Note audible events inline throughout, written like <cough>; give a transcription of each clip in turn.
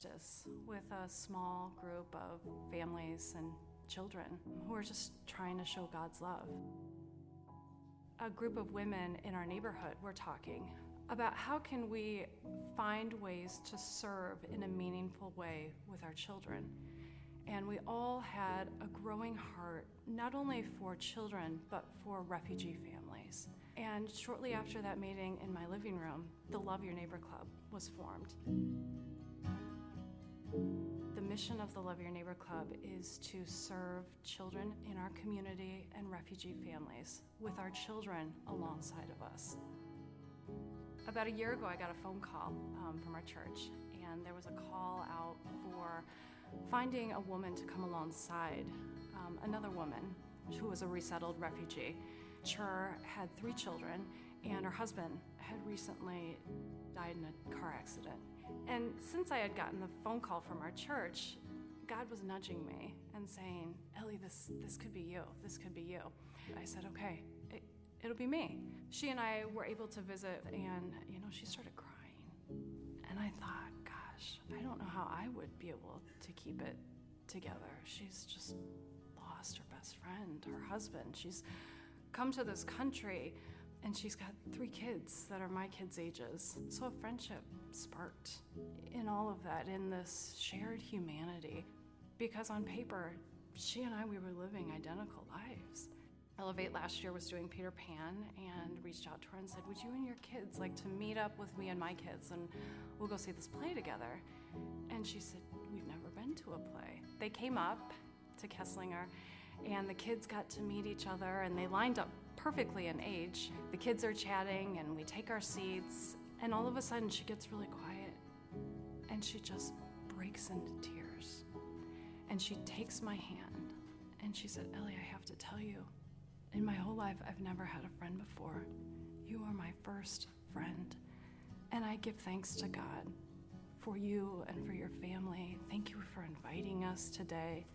justice with a small group of families and children who are just trying to show God's love. A group of women in our neighborhood were talking about how can we find ways to serve in a meaningful way with our children. And we all had a growing heart, not only for children, but for refugee families. And shortly after that meeting in my living room, the Love Your Neighbor Club was formed. The mission of the Love Your Neighbor Club is to serve children in our community and refugee families with our children alongside of us. About a year ago, I got a phone call um, from our church, and there was a call out for finding a woman to come alongside um, another woman who was a resettled refugee. Chur had three children, and her husband had recently died in a car accident. And since I had gotten the phone call from our church, God was nudging me and saying, Ellie, this, this could be you. This could be you. I said, okay, it, it'll be me. She and I were able to visit, and, you know, she started crying. And I thought, gosh, I don't know how I would be able to keep it together. She's just lost her best friend, her husband. She's come to this country and she's got three kids that are my kids' ages. So a friendship sparked in all of that, in this shared humanity. Because on paper, she and I, we were living identical lives. Elevate last year was doing Peter Pan and reached out to her and said, Would you and your kids like to meet up with me and my kids and we'll go see this play together? And she said, We've never been to a play. They came up to Kesslinger and the kids got to meet each other and they lined up perfectly in age. The kids are chatting and we take our seats, and all of a sudden she gets really quiet and she just breaks into tears. And she takes my hand and she said, Ellie, I have to tell you, in my whole life, I've never had a friend before. You are my first friend. And I give thanks to God for you and for your family. Thank you for inviting us today.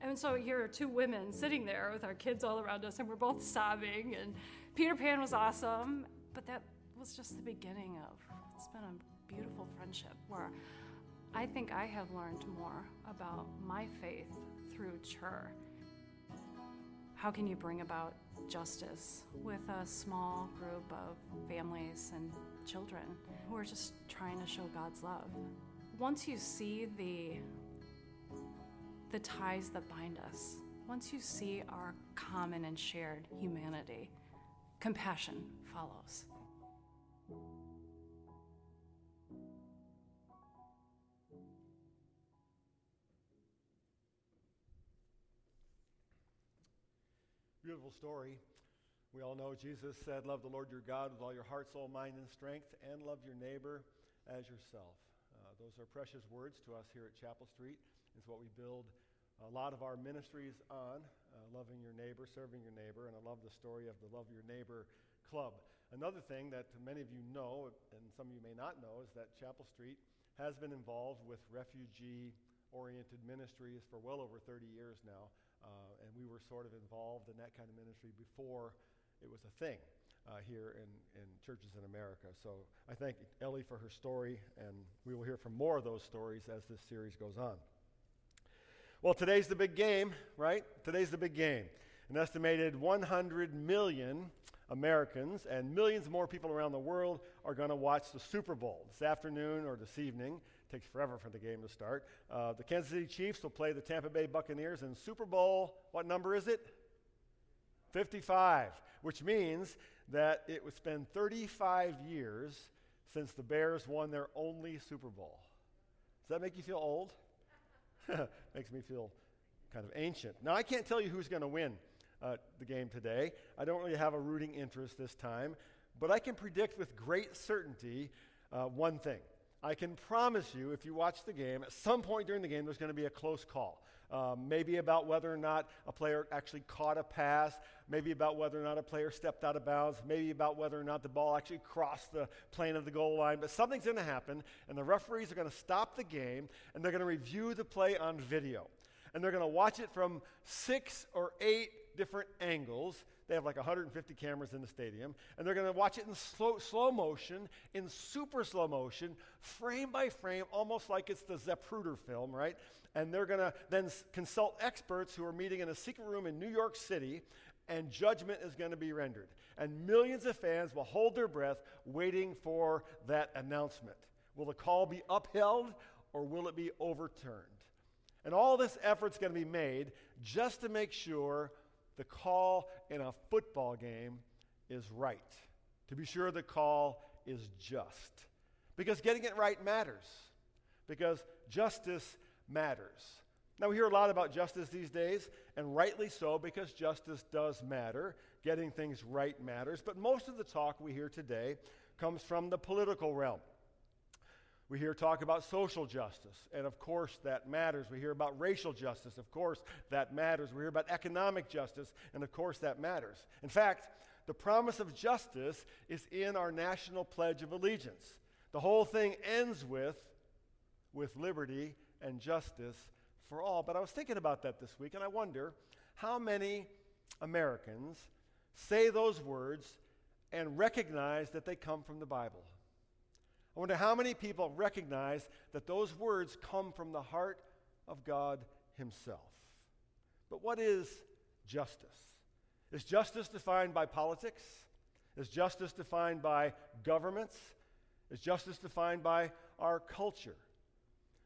And so here are two women sitting there with our kids all around us, and we're both sobbing. And Peter Pan was awesome, but that was just the beginning of it's been a beautiful friendship where I think I have learned more about my faith through Chur. How can you bring about justice with a small group of families and children who are just trying to show God's love? Once you see the the ties that bind us, once you see our common and shared humanity, compassion follows. Beautiful story. We all know Jesus said, Love the Lord your God with all your heart, soul, mind, and strength, and love your neighbor as yourself. Uh, those are precious words to us here at Chapel Street. It's what we build a lot of our ministries on, uh, loving your neighbor, serving your neighbor, and I love the story of the Love Your Neighbor Club. Another thing that many of you know, and some of you may not know, is that Chapel Street has been involved with refugee oriented ministries for well over 30 years now, uh, and we were sort of involved in that kind of ministry before it was a thing. Uh, here in, in churches in America. So I thank Ellie for her story, and we will hear from more of those stories as this series goes on. Well, today's the big game, right? Today's the big game. An estimated 100 million Americans and millions more people around the world are going to watch the Super Bowl this afternoon or this evening. Takes forever for the game to start. Uh, the Kansas City Chiefs will play the Tampa Bay Buccaneers in Super Bowl. What number is it? 55, which means that it would spend 35 years since the Bears won their only Super Bowl. Does that make you feel old? <laughs> Makes me feel kind of ancient. Now, I can't tell you who's going to win uh, the game today. I don't really have a rooting interest this time, but I can predict with great certainty uh, one thing. I can promise you, if you watch the game, at some point during the game, there's going to be a close call. Um, maybe about whether or not a player actually caught a pass, maybe about whether or not a player stepped out of bounds, maybe about whether or not the ball actually crossed the plane of the goal line. But something's going to happen, and the referees are going to stop the game, and they're going to review the play on video. And they're going to watch it from six or eight different angles They have like 150 cameras in the stadium, and they're going to watch it in slow, slow motion, in super slow motion, frame by frame, almost like it's the Zapruder film, right? And they're going to then consult experts who are meeting in a secret room in New York City, and judgment is going to be rendered. And millions of fans will hold their breath waiting for that announcement. Will the call be upheld or will it be overturned? And all this effort's going to be made just to make sure the call in a football game is right. To be sure the call is just. Because getting it right matters. Because justice matters. Now, we hear a lot about justice these days, and rightly so, because justice does matter. Getting things right matters. But most of the talk we hear today comes from the political realm. We hear talk about social justice, and of course that matters. We hear about racial justice, of course that matters. We hear about economic justice, and of course that matters. In fact, the promise of justice is in our national pledge of allegiance. The whole thing ends with with liberty and justice for all. But I was thinking about that this week, and I wonder how many Americans say those words and recognize that they come from the Bible. I wonder how many people recognize that those words come from the heart of God Himself. But what is justice? Is justice defined by politics? Is justice defined by governments? Is justice defined by our culture?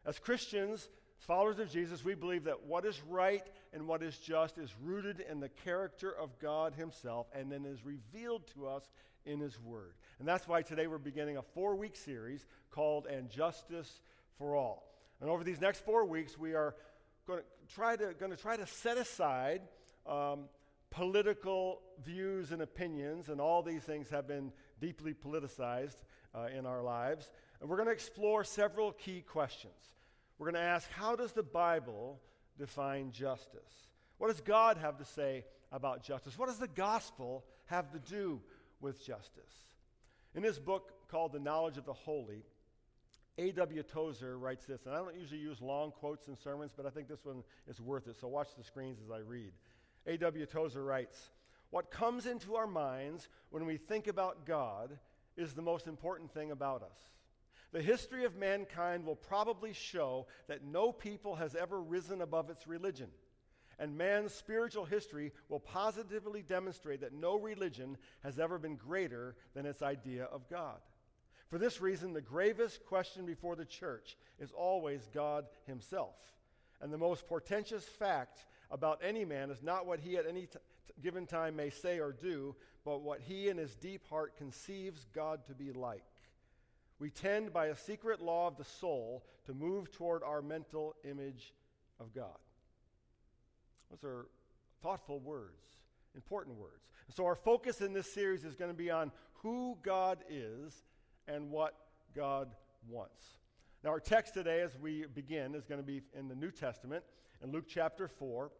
As Christians, followers of Jesus, we believe that what is right and what is just is rooted in the character of God Himself and then is revealed to us in His Word. And that's why today we're beginning a four week series called And Justice for All. And over these next four weeks, we are going to try to, going to, try to set aside um, political views and opinions, and all these things have been deeply politicized uh, in our lives. And we're going to explore several key questions. We're going to ask how does the Bible define justice? What does God have to say about justice? What does the gospel have to do with justice? In his book called The Knowledge of the Holy, A.W. Tozer writes this, and I don't usually use long quotes in sermons, but I think this one is worth it, so watch the screens as I read. A.W. Tozer writes, What comes into our minds when we think about God is the most important thing about us. The history of mankind will probably show that no people has ever risen above its religion and man's spiritual history will positively demonstrate that no religion has ever been greater than its idea of God. For this reason, the gravest question before the church is always God Himself. And the most portentous fact about any man is not what he at any t- given time may say or do, but what he in his deep heart conceives God to be like. We tend, by a secret law of the soul, to move toward our mental image of God. Those are thoughtful words, important words. So, our focus in this series is going to be on who God is and what God wants. Now, our text today, as we begin, is going to be in the New Testament, in Luke chapter 4.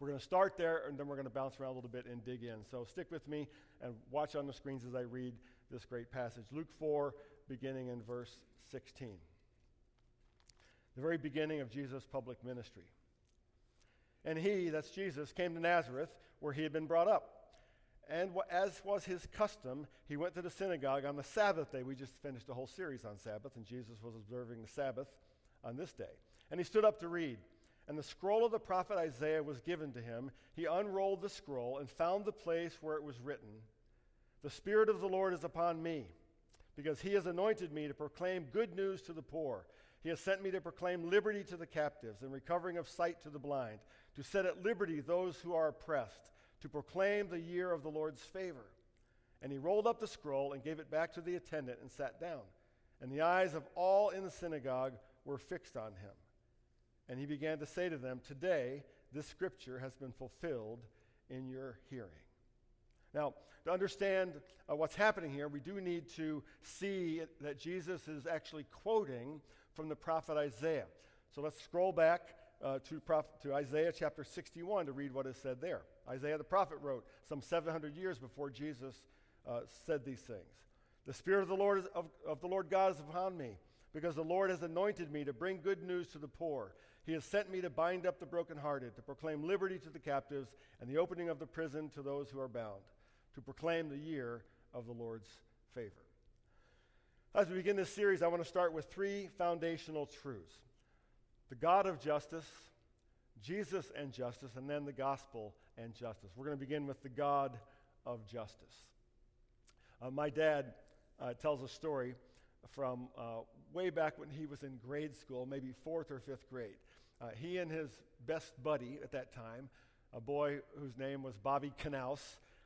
We're going to start there, and then we're going to bounce around a little bit and dig in. So, stick with me and watch on the screens as I read this great passage. Luke 4, beginning in verse 16. The very beginning of Jesus' public ministry. And he, that's Jesus, came to Nazareth where he had been brought up. And as was his custom, he went to the synagogue on the Sabbath day. We just finished a whole series on Sabbath, and Jesus was observing the Sabbath on this day. And he stood up to read. And the scroll of the prophet Isaiah was given to him. He unrolled the scroll and found the place where it was written The Spirit of the Lord is upon me, because he has anointed me to proclaim good news to the poor. He has sent me to proclaim liberty to the captives and recovering of sight to the blind to set at liberty those who are oppressed, to proclaim the year of the Lord's favor. And he rolled up the scroll and gave it back to the attendant and sat down. And the eyes of all in the synagogue were fixed on him. And he began to say to them, Today this scripture has been fulfilled in your hearing. Now, to understand uh, what's happening here, we do need to see that Jesus is actually quoting from the prophet Isaiah. So let's scroll back uh, to, prof- to Isaiah chapter 61 to read what is said there. Isaiah the prophet wrote some 700 years before Jesus uh, said these things. The Spirit of the Lord is, of, of the Lord God is upon me because the Lord has anointed me to bring good news to the poor. He has sent me to bind up the brokenhearted, to proclaim liberty to the captives, and the opening of the prison to those who are bound, to proclaim the year of the Lord's favor. As we begin this series, I want to start with three foundational truths the God of justice, Jesus and justice, and then the gospel and justice. We're going to begin with the God of justice. Uh, my dad uh, tells a story from uh, way back when he was in grade school, maybe fourth or fifth grade. Uh, he and his best buddy at that time, a boy whose name was Bobby Knaus,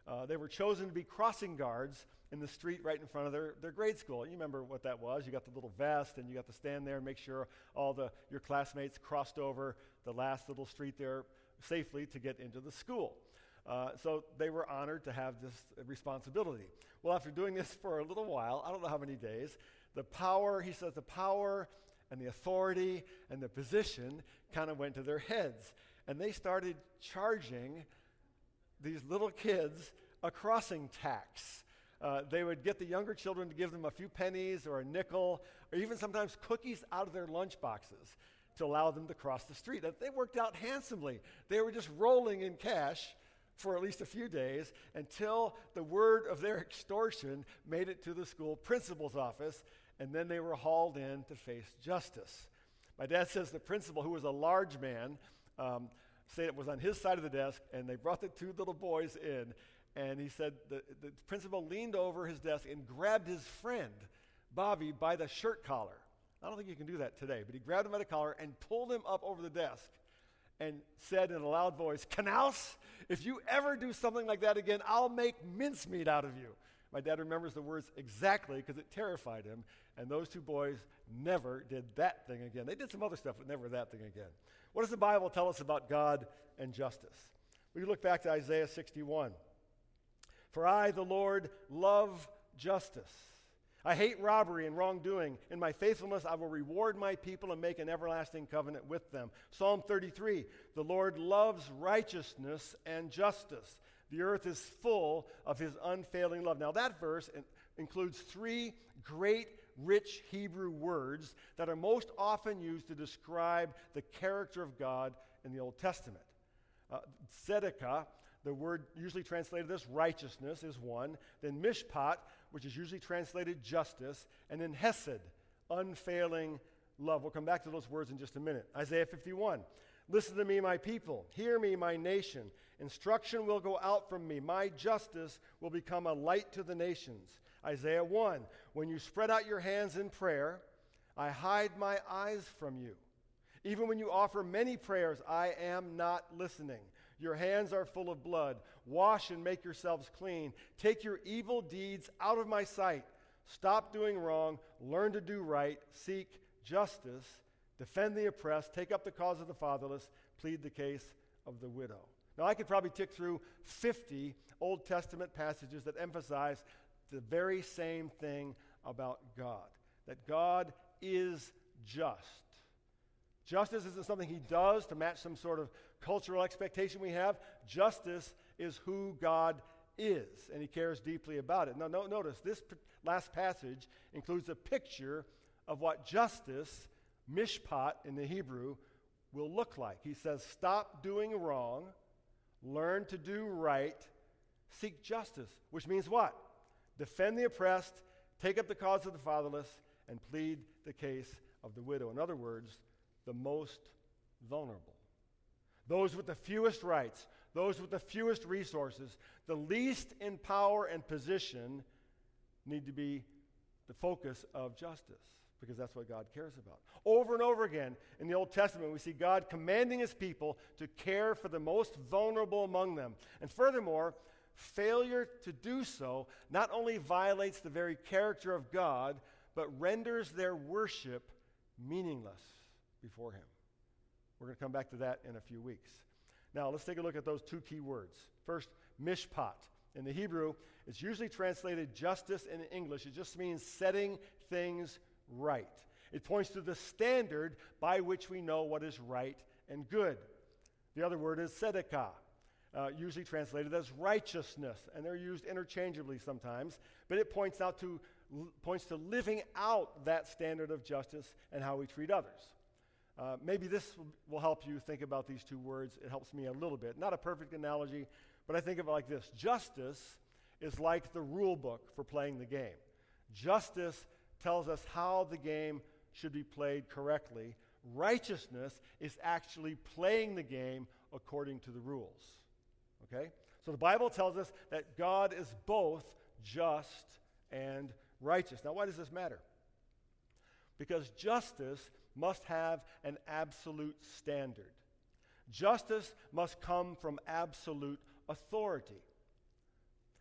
uh, they were chosen to be crossing guards in the street right in front of their, their grade school. You remember what that was. You got the little vest, and you got to stand there and make sure all the, your classmates crossed over the last little street there safely to get into the school. Uh, so they were honored to have this responsibility. Well, after doing this for a little while, I don't know how many days, the power, he says, the power and the authority and the position kind of went to their heads. And they started charging these little kids a crossing tax. Uh, they would get the younger children to give them a few pennies or a nickel, or even sometimes cookies out of their lunch boxes to allow them to cross the street. They worked out handsomely. They were just rolling in cash for at least a few days until the word of their <laughs> extortion made it to the school principal's office, and then they were hauled in to face justice. My dad says the principal, who was a large man, um, it was on his side of the desk, and they brought the two little boys in, and he said the, the principal leaned over his desk and grabbed his friend, Bobby, by the shirt collar. I don't think you can do that today, but he grabbed him by the collar and pulled him up over the desk and said in a loud voice, Knaus, if you ever do something like that again, I'll make mincemeat out of you. My dad remembers the words exactly because it terrified him, and those two boys never did that thing again. They did some other stuff, but never that thing again. What does the Bible tell us about God and justice? We look back to Isaiah 61. For I, the Lord, love justice. I hate robbery and wrongdoing. In my faithfulness, I will reward my people and make an everlasting covenant with them. Psalm 33 The Lord loves righteousness and justice. The earth is full of his unfailing love. Now, that verse includes three great, rich Hebrew words that are most often used to describe the character of God in the Old Testament. Uh, tzedakah, the word usually translated as righteousness, is one. Then mishpat, which is usually translated justice. And then hesed, unfailing love. We'll come back to those words in just a minute. Isaiah 51. Listen to me, my people. Hear me, my nation. Instruction will go out from me. My justice will become a light to the nations. Isaiah 1 When you spread out your hands in prayer, I hide my eyes from you. Even when you offer many prayers, I am not listening. Your hands are full of blood. Wash and make yourselves clean. Take your evil deeds out of my sight. Stop doing wrong. Learn to do right. Seek justice. Defend the oppressed. Take up the cause of the fatherless. Plead the case of the widow. Now, I could probably tick through 50 Old Testament passages that emphasize the very same thing about God that God is just. Justice isn't something he does to match some sort of cultural expectation we have. Justice is who God is, and he cares deeply about it. Now, no, notice this last passage includes a picture of what justice, mishpat in the Hebrew, will look like. He says, Stop doing wrong learn to do right, seek justice, which means what? Defend the oppressed, take up the cause of the fatherless, and plead the case of the widow. In other words, the most vulnerable. Those with the fewest rights, those with the fewest resources, the least in power and position need to be the focus of justice because that's what God cares about. Over and over again in the Old Testament, we see God commanding his people to care for the most vulnerable among them. And furthermore, failure to do so not only violates the very character of God, but renders their worship meaningless before him. We're going to come back to that in a few weeks. Now, let's take a look at those two key words. First, mishpat. In the Hebrew, it's usually translated justice in English. It just means setting things right. It points to the standard by which we know what is right and good. The other word is tzedakah, uh, usually translated as righteousness, and they're used interchangeably sometimes, but it points out to points to living out that standard of justice and how we treat others. Uh, maybe this will help you think about these two words. It helps me a little bit. Not a perfect analogy, but I think of it like this Justice is like the rule book for playing the game. Justice tells us how the game should be played correctly. Righteousness is actually playing the game according to the rules. Okay? So the Bible tells us that God is both just and righteous. Now, why does this matter? Because justice must have an absolute standard. Justice must come from absolute authority.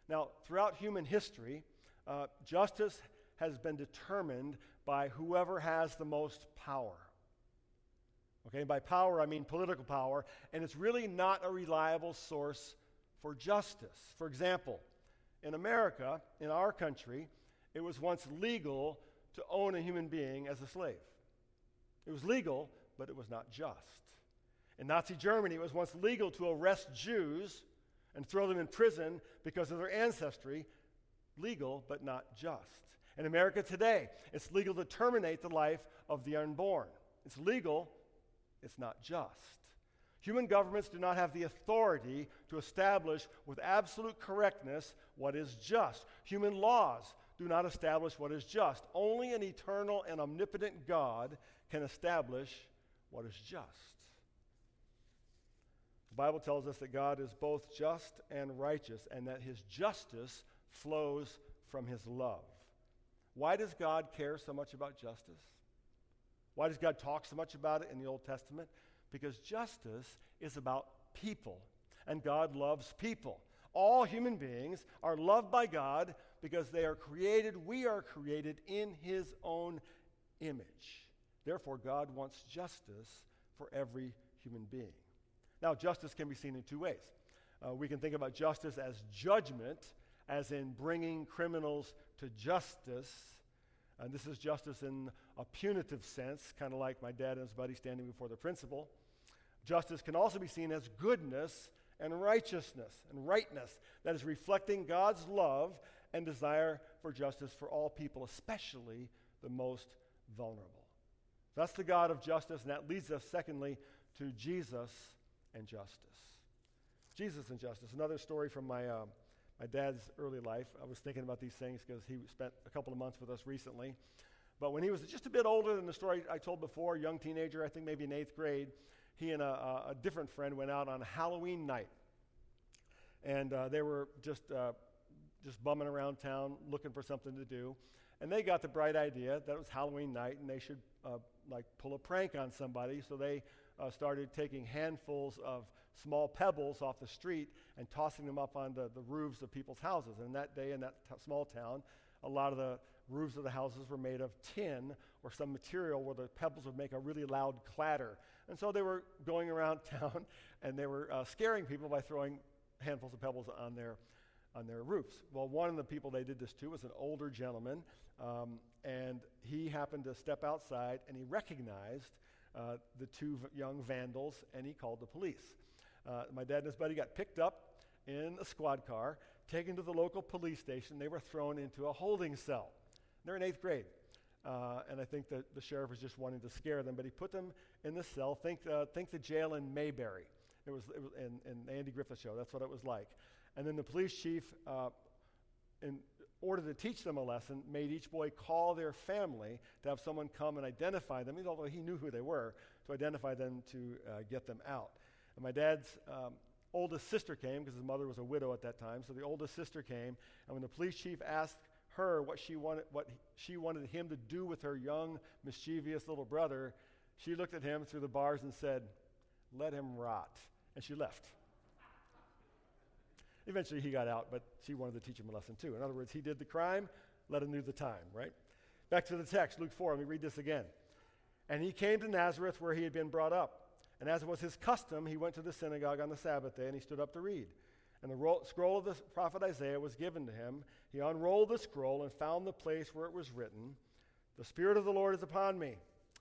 Now, throughout human history, uh, justice has been determined by whoever has the most power. Okay, by power, I mean political power, and it's really not a reliable source for justice. For example, in America, in our country, it was once legal to own a human being as a slave. It was legal, but it was not just. In Nazi Germany, it was once legal to arrest Jews and throw them in prison because of their ancestry. Legal, but not just. In America today, it's legal to terminate the life of the unborn. It's legal, it's not just. Human governments do not have the authority to establish with absolute correctness what is just. Human laws do not establish what is just. Only an eternal and omnipotent God can establish what is just. The Bible tells us that God is both just and righteous, and that his justice flows from his love. Why does God care so much about justice? Why does God talk so much about it in the Old Testament? Because justice is about people, and God loves people. All human beings are loved by God because they are created, we are created in His own image. Therefore, God wants justice for every human being. Now, justice can be seen in two ways. Uh, we can think about justice as judgment, as in bringing criminals to justice. And this is justice in a punitive sense, kind of like my dad and his buddy standing before the principal. Justice can also be seen as goodness and righteousness and rightness, that is, reflecting God's love and desire for justice for all people, especially the most vulnerable. That's the God of justice, and that leads us, secondly, to Jesus and justice. Jesus and justice. Another story from my, uh, my dad's early life. I was thinking about these things because he spent a couple of months with us recently. But when he was just a bit older than the story I told before, young teenager, I think maybe in eighth grade, he and a, a different friend went out on Halloween night. And uh, they were just, uh, just bumming around town looking for something to do. And they got the bright idea that it was Halloween night and they should uh, like pull a prank on somebody. So they uh, started taking handfuls of small pebbles off the street and tossing them up onto the roofs of people's houses. And that day in that t- small town, a lot of the roofs of the houses were made of tin or some material where the pebbles would make a really loud clatter. And so they were going around <laughs> town and they were uh, scaring people by throwing handfuls of pebbles on their, on their roofs. Well, one of the people they did this to was an older gentleman, um, and he happened to step outside and he recognized uh, the two v- young vandals and he called the police. Uh, my dad and his buddy got picked up in a squad car, taken to the local police station. They were thrown into a holding cell. They're in eighth grade. Uh, and I think that the sheriff was just wanting to scare them, but he put them in the cell. Think, uh, think the jail in Mayberry. It was, it was in, in Andy Griffith show. That's what it was like. And then the police chief, uh, in order to teach them a lesson, made each boy call their family to have someone come and identify them, although he knew who they were, to identify them to uh, get them out. And my dad's um, oldest sister came because his mother was a widow at that time. So the oldest sister came, and when the police chief asked her what she wanted, what she wanted him to do with her young, mischievous little brother, she looked at him through the bars and said, Let him rot. And she left. Eventually he got out, but she wanted to teach him a lesson too. In other words, he did the crime, let him do the time, right? Back to the text, Luke 4, let me read this again. And he came to Nazareth where he had been brought up. And as was his custom, he went to the synagogue on the Sabbath day and he stood up to read. And the ro- scroll of the prophet Isaiah was given to him. He unrolled the scroll and found the place where it was written The Spirit of the Lord is upon me,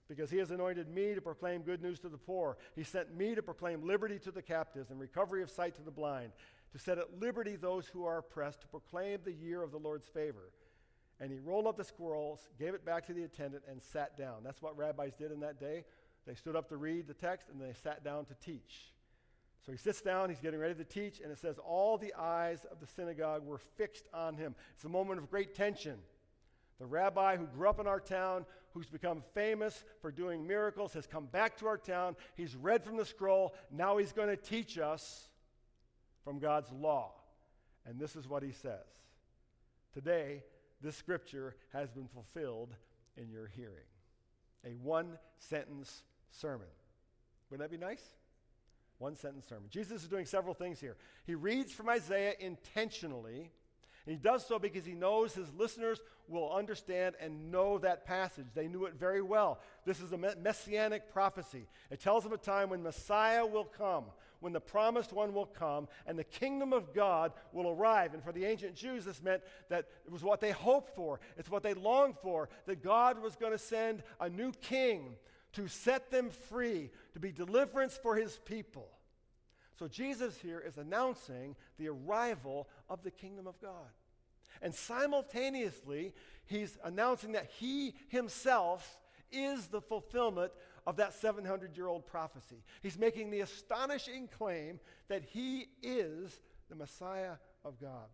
because he has anointed me to proclaim good news to the poor. He sent me to proclaim liberty to the captives and recovery of sight to the blind, to set at liberty those who are oppressed, to proclaim the year of the Lord's favor. And he rolled up the scrolls, gave it back to the attendant, and sat down. That's what rabbis did in that day. They stood up to read the text and they sat down to teach. So he sits down, he's getting ready to teach, and it says, All the eyes of the synagogue were fixed on him. It's a moment of great tension. The rabbi who grew up in our town, who's become famous for doing miracles, has come back to our town. He's read from the scroll. Now he's going to teach us from God's law. And this is what he says Today, this scripture has been fulfilled in your hearing. A one sentence sermon. Wouldn't that be nice? One sentence sermon. Jesus is doing several things here. He reads from Isaiah intentionally, and he does so because he knows his listeners will understand and know that passage. They knew it very well. This is a messianic prophecy. It tells of a time when Messiah will come, when the promised one will come, and the kingdom of God will arrive. And for the ancient Jews, this meant that it was what they hoped for, it's what they longed for, that God was going to send a new king to set them free, to be deliverance for his people. So Jesus here is announcing the arrival of the kingdom of God. And simultaneously, he's announcing that he himself is the fulfillment of that 700 year old prophecy. He's making the astonishing claim that he is the Messiah of God.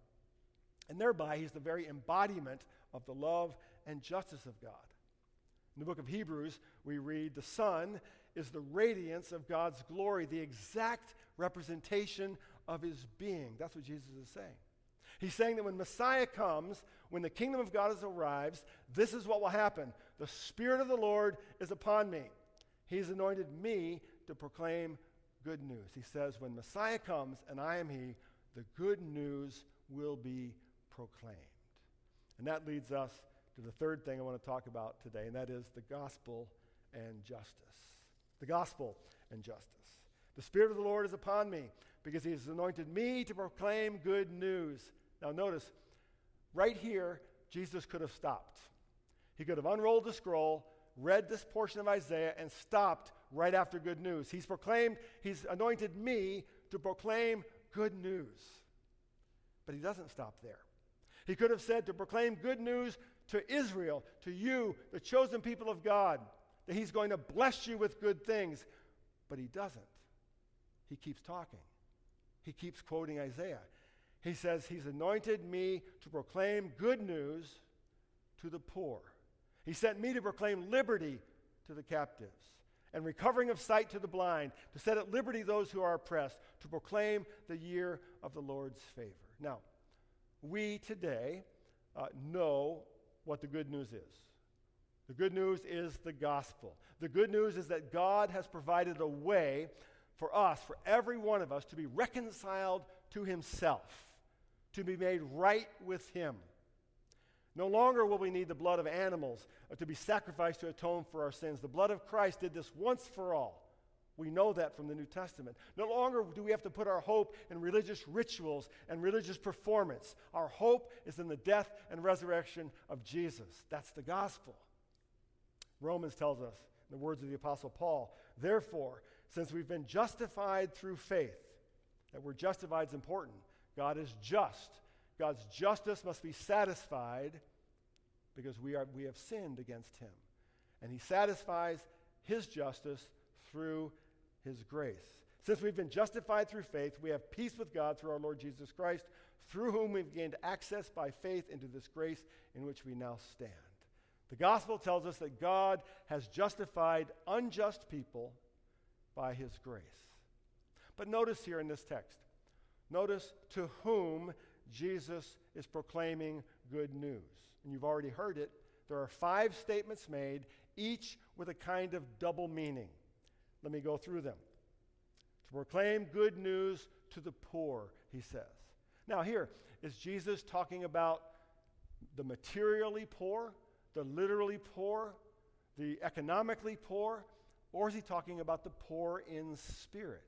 And thereby, he's the very embodiment of the love and justice of God. In the book of Hebrews, we read, The Son is the radiance of God's glory, the exact representation of his being. That's what Jesus is saying. He's saying that when Messiah comes, when the kingdom of God arrives, this is what will happen. The Spirit of the Lord is upon me. He's anointed me to proclaim good news. He says, When Messiah comes and I am He, the good news will be proclaimed. And that leads us to the third thing I want to talk about today, and that is the gospel and justice. The gospel and justice. The Spirit of the Lord is upon me because He has anointed me to proclaim good news. Now, notice, right here, Jesus could have stopped. He could have unrolled the scroll, read this portion of Isaiah, and stopped right after good news. He's proclaimed, He's anointed me to proclaim good news. But He doesn't stop there. He could have said to proclaim good news to Israel, to you, the chosen people of God, that He's going to bless you with good things. But He doesn't. He keeps talking. He keeps quoting Isaiah. He says, He's anointed me to proclaim good news to the poor. He sent me to proclaim liberty to the captives and recovering of sight to the blind, to set at liberty those who are oppressed, to proclaim the year of the Lord's favor. Now, we today uh, know what the good news is. The good news is the gospel. The good news is that God has provided a way for us, for every one of us, to be reconciled to Himself, to be made right with Him. No longer will we need the blood of animals to be sacrificed to atone for our sins. The blood of Christ did this once for all. We know that from the New Testament. No longer do we have to put our hope in religious rituals and religious performance. Our hope is in the death and resurrection of Jesus. That's the gospel. Romans tells us, in the words of the Apostle Paul, therefore, since we've been justified through faith, that we're justified is important. God is just. God's justice must be satisfied because we, are, we have sinned against him. And he satisfies his justice through his grace. Since we've been justified through faith, we have peace with God through our Lord Jesus Christ, through whom we've gained access by faith into this grace in which we now stand. The gospel tells us that God has justified unjust people by his grace. But notice here in this text, notice to whom Jesus is proclaiming good news. And you've already heard it. There are five statements made, each with a kind of double meaning. Let me go through them. To proclaim good news to the poor, he says. Now, here, is Jesus talking about the materially poor, the literally poor, the economically poor, or is he talking about the poor in spirit?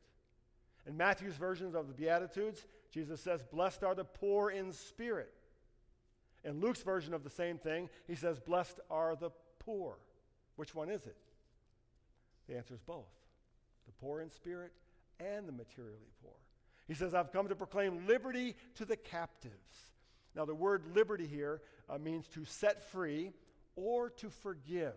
In Matthew's versions of the Beatitudes, Jesus says, Blessed are the poor in spirit. In Luke's version of the same thing, he says, Blessed are the poor. Which one is it? The answer is both the poor in spirit and the materially poor. He says, I've come to proclaim liberty to the captives. Now, the word liberty here uh, means to set free or to forgive.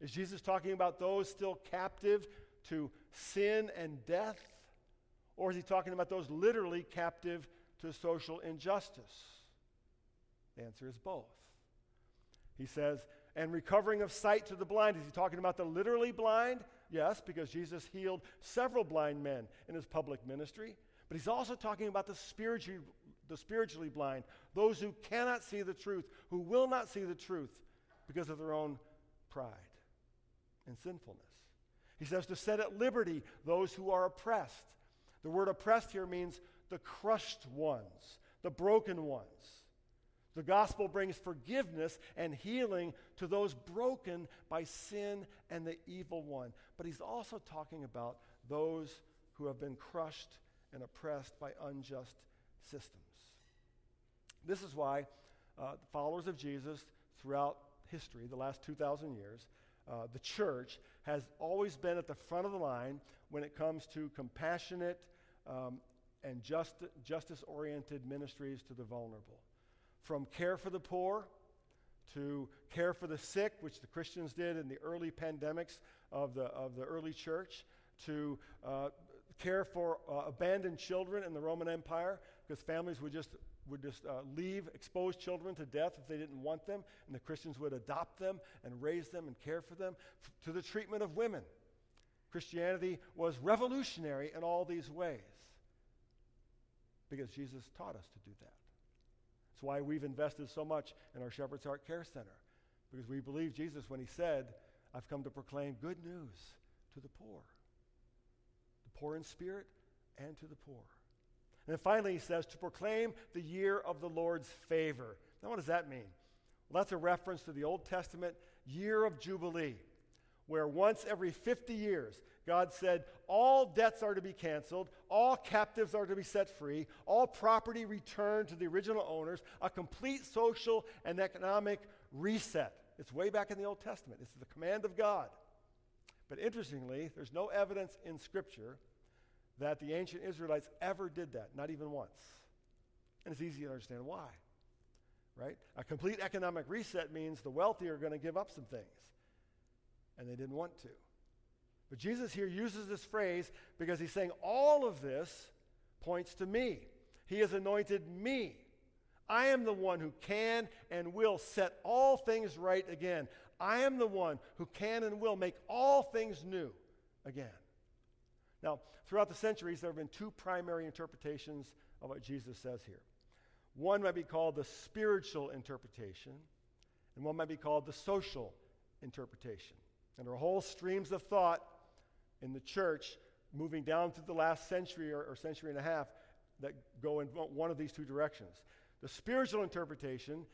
Is Jesus talking about those still captive to sin and death? Or is he talking about those literally captive to social injustice? The answer is both. He says, and recovering of sight to the blind. Is he talking about the literally blind? Yes, because Jesus healed several blind men in his public ministry. But he's also talking about the spiritually, the spiritually blind, those who cannot see the truth, who will not see the truth because of their own pride and sinfulness. He says to set at liberty those who are oppressed. The word oppressed here means the crushed ones, the broken ones. The gospel brings forgiveness and healing to those broken by sin and the evil one. But he's also talking about those who have been crushed and oppressed by unjust systems. This is why uh, followers of Jesus throughout history, the last 2,000 years, uh, the church has always been at the front of the line when it comes to compassionate um, and just, justice oriented ministries to the vulnerable. From care for the poor to care for the sick, which the Christians did in the early pandemics of the, of the early church, to uh, care for uh, abandoned children in the Roman Empire, because families would just would just uh, leave exposed children to death if they didn't want them, and the Christians would adopt them and raise them and care for them, f- to the treatment of women. Christianity was revolutionary in all these ways because Jesus taught us to do that. That's why we've invested so much in our Shepherd's Heart Care Center, because we believe Jesus when he said, I've come to proclaim good news to the poor, the poor in spirit and to the poor. And then finally, he says, to proclaim the year of the Lord's favor. Now, what does that mean? Well, that's a reference to the Old Testament year of Jubilee, where once every 50 years, God said, all debts are to be canceled, all captives are to be set free, all property returned to the original owners, a complete social and economic reset. It's way back in the Old Testament. It's the command of God. But interestingly, there's no evidence in Scripture that the ancient Israelites ever did that, not even once. And it's easy to understand why, right? A complete economic reset means the wealthy are going to give up some things, and they didn't want to. But Jesus here uses this phrase because he's saying all of this points to me. He has anointed me. I am the one who can and will set all things right again. I am the one who can and will make all things new again. Now, throughout the centuries, there have been two primary interpretations of what Jesus says here. One might be called the spiritual interpretation, and one might be called the social interpretation. And there are whole streams of thought in the church moving down through the last century or, or century and a half that go in one of these two directions. The spiritual interpretation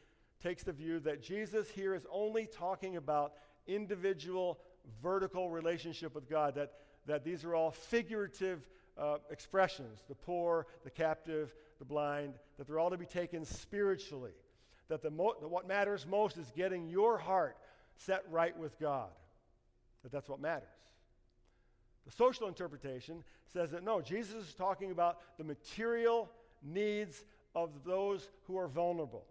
takes the view that Jesus here is only talking about individual vertical relationship with God, that that these are all figurative uh, expressions the poor, the captive, the blind, that they're all to be taken spiritually. That, the mo- that what matters most is getting your heart set right with God. That that's what matters. The social interpretation says that no, Jesus is talking about the material needs of those who are vulnerable.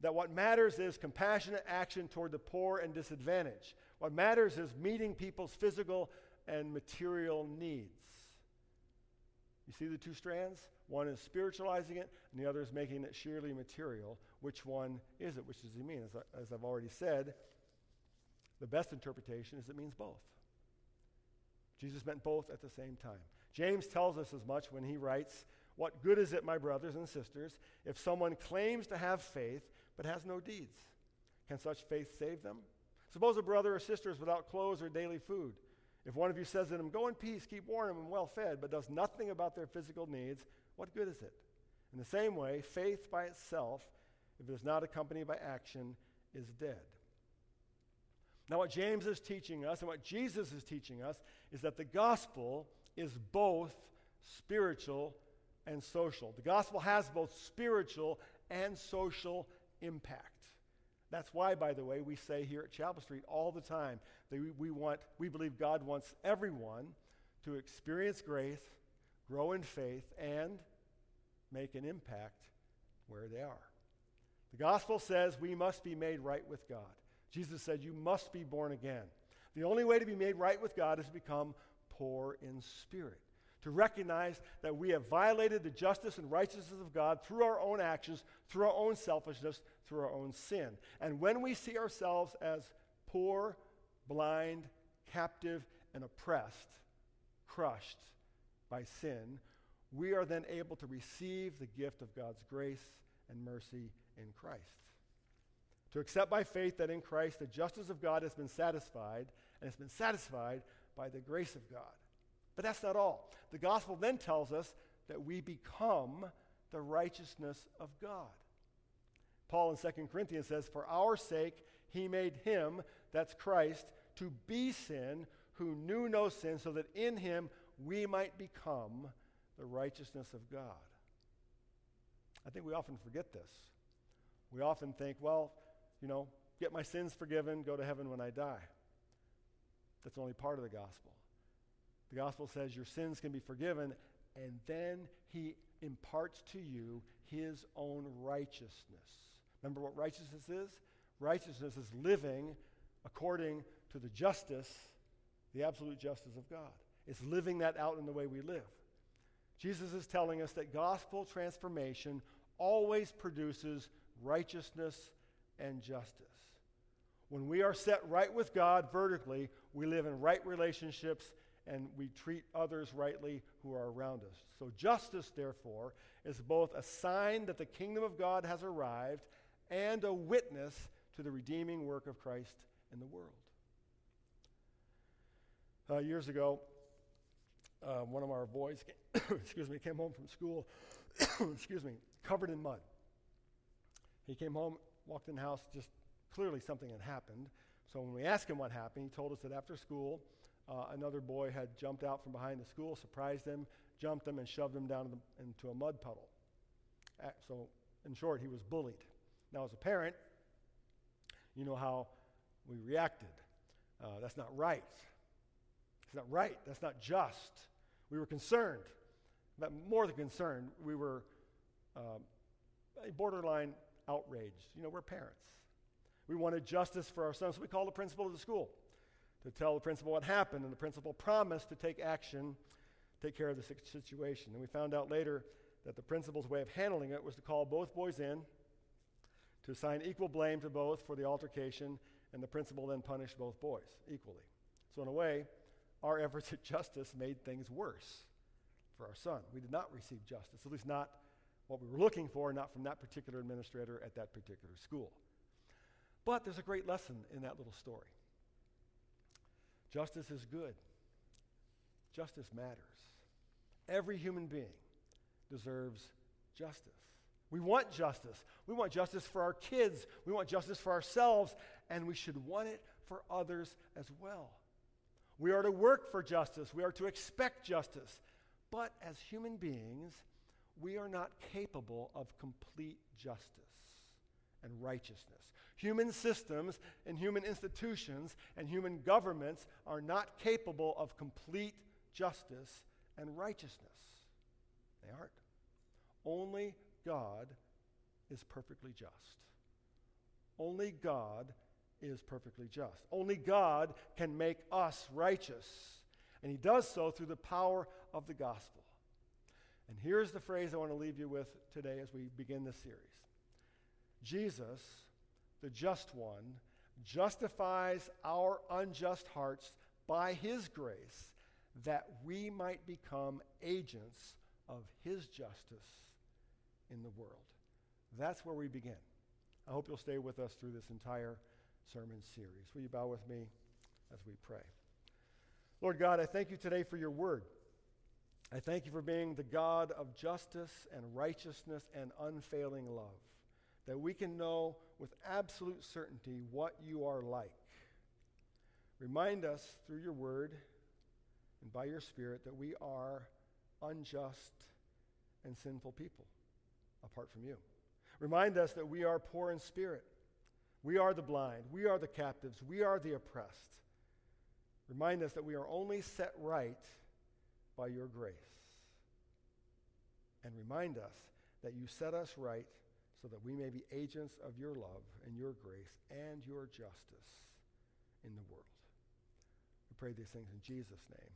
That what matters is compassionate action toward the poor and disadvantaged. What matters is meeting people's physical and material needs. You see the two strands? One is spiritualizing it, and the other is making it sheerly material. Which one is it? Which does he mean? As, I, as I've already said, the best interpretation is it means both. Jesus meant both at the same time. James tells us as much when he writes, What good is it, my brothers and sisters, if someone claims to have faith but has no deeds? Can such faith save them? Suppose a brother or sister is without clothes or daily food. If one of you says to them, Go in peace, keep warm and well fed, but does nothing about their physical needs, what good is it? In the same way, faith by itself, if it is not accompanied by action, is dead. Now, what James is teaching us and what Jesus is teaching us is that the gospel is both spiritual and social. The gospel has both spiritual and social impact. That's why, by the way, we say here at Chapel Street all the time that we, we, want, we believe God wants everyone to experience grace, grow in faith, and make an impact where they are. The gospel says we must be made right with God. Jesus said, You must be born again. The only way to be made right with God is to become poor in spirit, to recognize that we have violated the justice and righteousness of God through our own actions, through our own selfishness, through our own sin. And when we see ourselves as poor, blind, captive, and oppressed, crushed by sin, we are then able to receive the gift of God's grace and mercy in Christ. To accept by faith that in Christ the justice of God has been satisfied, and it's been satisfied by the grace of God. But that's not all. The gospel then tells us that we become the righteousness of God. Paul in 2 Corinthians says, For our sake he made him, that's Christ, to be sin who knew no sin, so that in him we might become the righteousness of God. I think we often forget this. We often think, well, you know, get my sins forgiven, go to heaven when I die. That's only part of the gospel. The gospel says your sins can be forgiven, and then he imparts to you his own righteousness. Remember what righteousness is? Righteousness is living according to the justice, the absolute justice of God. It's living that out in the way we live. Jesus is telling us that gospel transformation always produces righteousness and justice. When we are set right with God vertically, we live in right relationships and we treat others rightly who are around us. So, justice, therefore, is both a sign that the kingdom of God has arrived and a witness to the redeeming work of Christ in the world. Uh, years ago, uh, one of our boys, came, <coughs> excuse me, came home from school, <coughs> excuse me, covered in mud. He came home, walked in the house, just clearly something had happened. So when we asked him what happened, he told us that after school, uh, another boy had jumped out from behind the school, surprised him, jumped him, and shoved him down the, into a mud puddle. so, in short, he was bullied. Now, as a parent, you know how we reacted. Uh, that's not right. It's not right. That's not just. We were concerned. But more than concerned, we were um, borderline outraged. You know, we're parents. We wanted justice for our sons, so we called the principal of the school to tell the principal what happened, and the principal promised to take action, take care of the situation. And we found out later that the principal's way of handling it was to call both boys in, to assign equal blame to both for the altercation, and the principal then punished both boys equally. So, in a way, our <laughs> efforts at justice made things worse for our son. We did not receive justice, at least not what we were looking for, not from that particular administrator at that particular school. But there's a great lesson in that little story. Justice is good, justice matters. Every human being deserves justice. We want justice. We want justice for our kids. We want justice for ourselves, and we should want it for others as well. We are to work for justice. We are to expect justice. But as human beings, we are not capable of complete justice and righteousness. Human systems and human institutions and human governments are not capable of complete justice and righteousness. They aren't. Only God is perfectly just. Only God is perfectly just. Only God can make us righteous. And He does so through the power of the gospel. And here's the phrase I want to leave you with today as we begin this series Jesus, the just one, justifies our unjust hearts by His grace that we might become agents of His justice in the world. That's where we begin. I hope you'll stay with us through this entire sermon series. Will you bow with me as we pray? Lord God, I thank you today for your word. I thank you for being the God of justice and righteousness and unfailing love, that we can know with absolute certainty what you are like. Remind us through your word and by your Spirit that we are unjust and sinful people apart from you. Remind us that we are poor in spirit. We are the blind. We are the captives. We are the oppressed. Remind us that we are only set right by your grace. And remind us that you set us right so that we may be agents of your love and your grace and your justice in the world. We pray these things in Jesus' name.